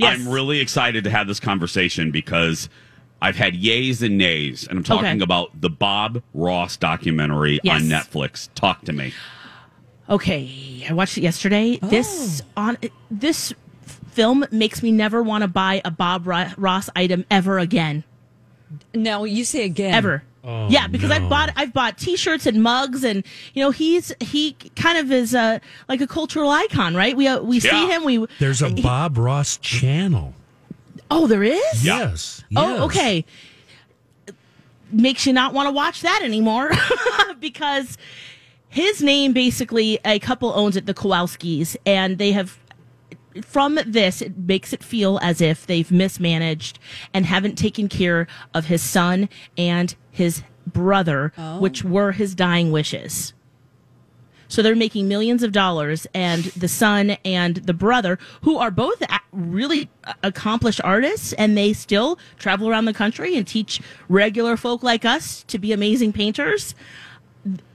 Yes. I'm really excited to have this conversation because I've had yays and nays, and I'm talking Okay. about the Bob Ross documentary Yes. on Netflix. Talk to me. Okay, I watched it yesterday. This oh. on this film makes me never want to buy a Bob Ross item ever again. No, you say again. Ever. Oh, yeah, because I've bought I've bought T-shirts and mugs, and you know he's he kind of is a like a cultural icon, right? We uh, we see him. We There's a he- Bob Ross channel. Oh, there is. Yes. Oh, yes. okay. Makes you not want to watch that anymore because his name basically a couple owns it, the Kowalskis, and they have from this it makes it feel as if they've mismanaged and haven't taken care of his son and his brother, oh. which were his dying wishes. So they're making millions of dollars, and the son and the brother, who are both really accomplished artists, and they still travel around the country and teach regular folk like us to be amazing painters.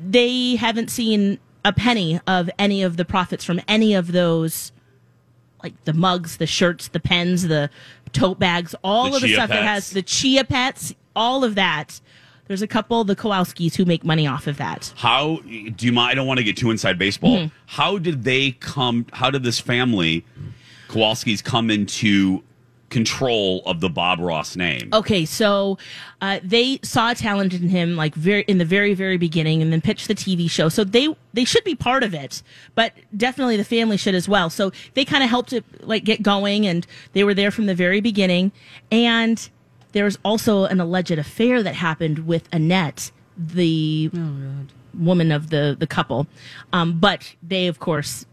They haven't seen a penny of any of the profits from any of those, like the mugs, the shirts, the pens, the tote bags, all The of the stuff that has the chia pets, all of that. There's a couple, the Kowalskis, who make money off of that. How do you mind? I don't want to get too inside baseball. Mhm. How did they come? How did this family, Kowalski's, come into control of the Bob Ross name? Okay, so uh, they saw talent in him like very in the very very beginning, and then pitched the TV show. So they they should be part of it, but definitely the family should as well. So they kind of helped it like get going, and they were there from the very beginning. And there was also an alleged affair that happened with Annette, the woman of the the couple. Um, but they of course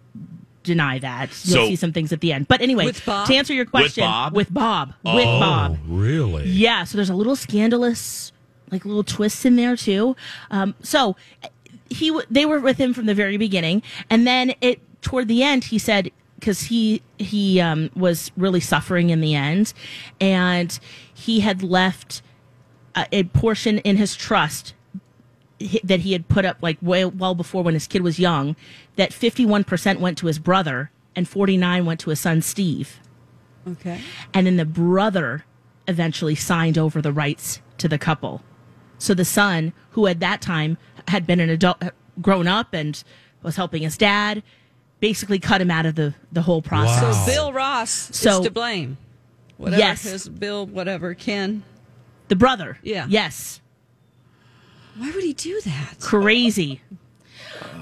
deny that. You'll So- see some things at the end. But anyway, to answer your question, With question, Bob? with Bob, with Oh, Bob. really? Yeah, so there's a little scandalous, like little twists in there too. Um, so he they were with him from the very beginning, and then it toward the end he said because he he um, was really suffering in the end, and he had left a, a portion in his trust hi- that he had put up like way, well before when his kid was young that 51% went to his brother and 49 went to his son Steve Okay. and then the brother eventually signed over the rights to the couple. So the son, who at that time had been an adult, uh, grown up and was helping his dad, basically cut him out of the, the whole process. So Bill Ross So- is to blame. Whatever Yes. his Bill, whatever Ken. The brother. Yeah. Yes. Why would he do that? Crazy.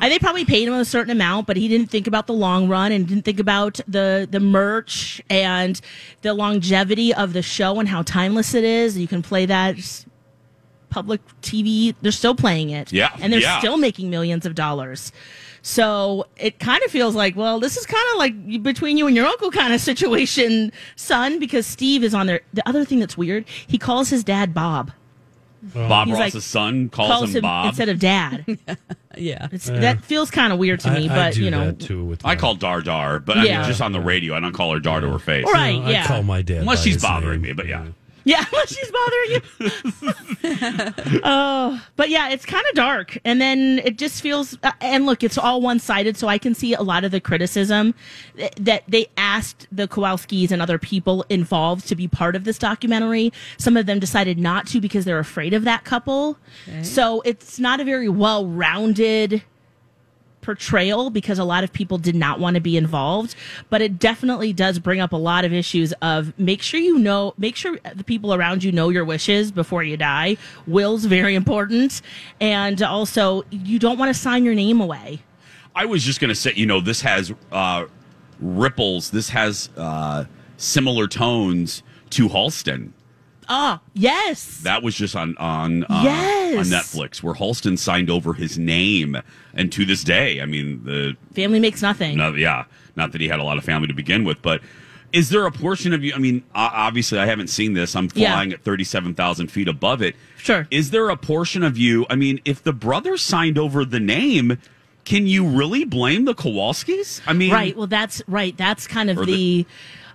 And they probably paid him a certain amount, but he didn't think about the long run and didn't think about the the merch and the longevity of the show and how timeless it is. You can play that public TV. They're still playing it, Yeah, and they're yeah. still making millions of dollars. So it kind of feels like, well, this is kind of like between you and your uncle kind of situation, son, because Steve is on there. The other thing that's weird, he calls his dad Bob. Bob He's Ross's like- son calls, him, Bob. instead of dad. Yeah. It's, Yeah. That feels kind of weird to me, I, but I do you know, that too with I call Dar Dar, but I mean just on the radio. I don't call her Dar to her face. Right, I yeah. call my dad Unless by she's his bothering name. me, but yeah. Yeah, unless she's bothering you. oh, but yeah, it's kind of dark, and then it just feels. Uh, and look, it's all one sided, so I can see a lot of the criticism th- that they asked the Kowalskis and other people involved to be part of this documentary. Some of them decided not to because they're afraid of that couple. So it's not a very well rounded portrayal because a lot of people did not want to be involved but it definitely does bring up a lot of issues of make sure you know make sure the people around you know your wishes before you die will's very important and also you don't want to sign your name away I was just going to say, you know, this has uh, ripples. This has uh, similar tones to Halston. Oh, yes. That was just on on uh, Yes. on Netflix, where Halston signed over his name, and to this day, I mean the Family makes nothing. no, yeah, not that he had a lot of family to begin with, but is there a portion of you? I mean, obviously, I haven't seen this. I'm Yeah. flying at thirty-seven thousand feet above it. Sure. Is there a portion of you? I mean, if the brothers signed over the name, can you really blame the Kowalskis? I mean, Right. Well, that's right. That's kind of the, the-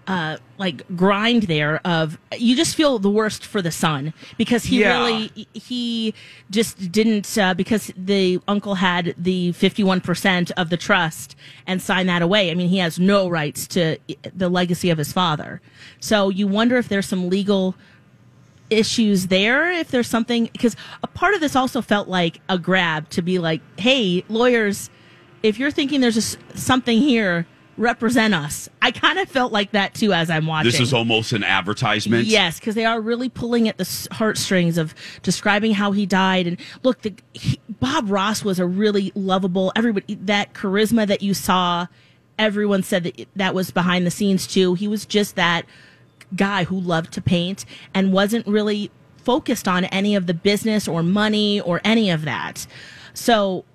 uh, like grind there of you just feel the worst for the son because he Yeah. really he just didn't uh, because the uncle had the 51% of the trust and signed that away. I mean, he has no rights to the legacy of his father. So you wonder if there's some legal issues there if there's something because a part of this also felt like a grab to be like hey lawyers if you're thinking there's a something here represent us i kind of felt like that too as i'm watching this is almost an advertisement. Yes, because they are really pulling at the heartstrings of describing how he died. And look, the, he, Bob Ross was a really lovable. Everybody that charisma that you saw, everyone said that that was behind the scenes too. He was just that guy who loved to paint and wasn't really focused on any of the business or money or any of that. So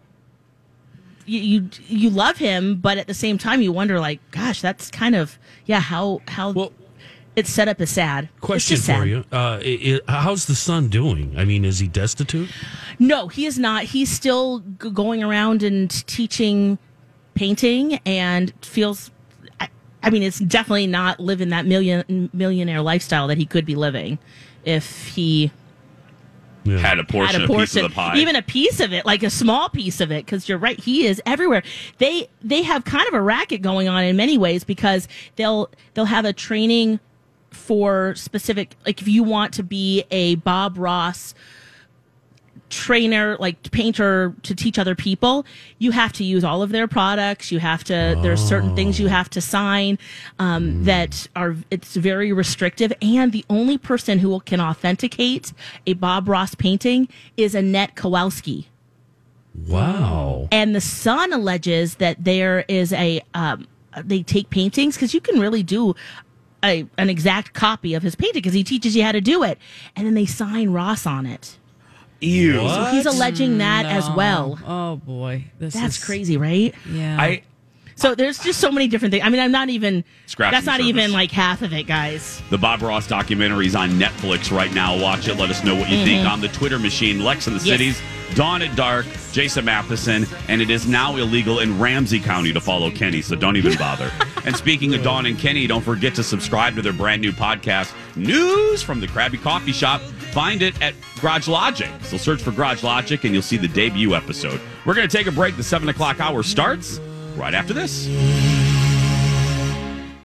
you, you you love him, but at the same time you wonder like, gosh, that's kind of yeah how how Well, it's set up as sad. Question sad. for you: uh, i i how's the son doing? I mean, is he destitute? No, he is not. He's still g- going around and teaching painting and feels. I, I mean, it's definitely not living that million millionaire lifestyle that he could be living if he Yeah. Had a portion, had a a piece portion, of the pie. even a piece of it, like a small piece of it. Because you're right, he is everywhere. They they have kind of a racket going on in many ways because they'll they'll have a training for specific like if you want to be a Bob Ross trainer like painter to teach other people you have to use all of their products. You have to there's certain things you have to sign um, that are it's very restrictive. And the only person who can authenticate a bob ross painting is annette kowalski. Wow. and the son alleges that there is a um, they take paintings because you can really do a, an exact copy of his painting because he teaches you how to do it. And then they sign ross on it Ew. so he's alleging that as well Oh boy, this that's is crazy right Yeah, I so there's just so many different things i mean i'm not even Scratching that's not the even like half of it guys The Bob Ross documentary is on Netflix right now. Watch it. Let us know what you think on the Twitter machine. Lex in the Mm-hmm. Yes. cities, Dawn at Dark, Jason Matheson, and it is now illegal in Ramsey County to follow Kenny, so don't even bother. and speaking of Dawn and Kenny, don't forget to subscribe to their brand new podcast, News from the Krabby Coffee Shop. Find it at Garage Logic. So search for Garage Logic and you'll see the debut episode. We're going to take a break. The 7 o'clock hour starts right after this.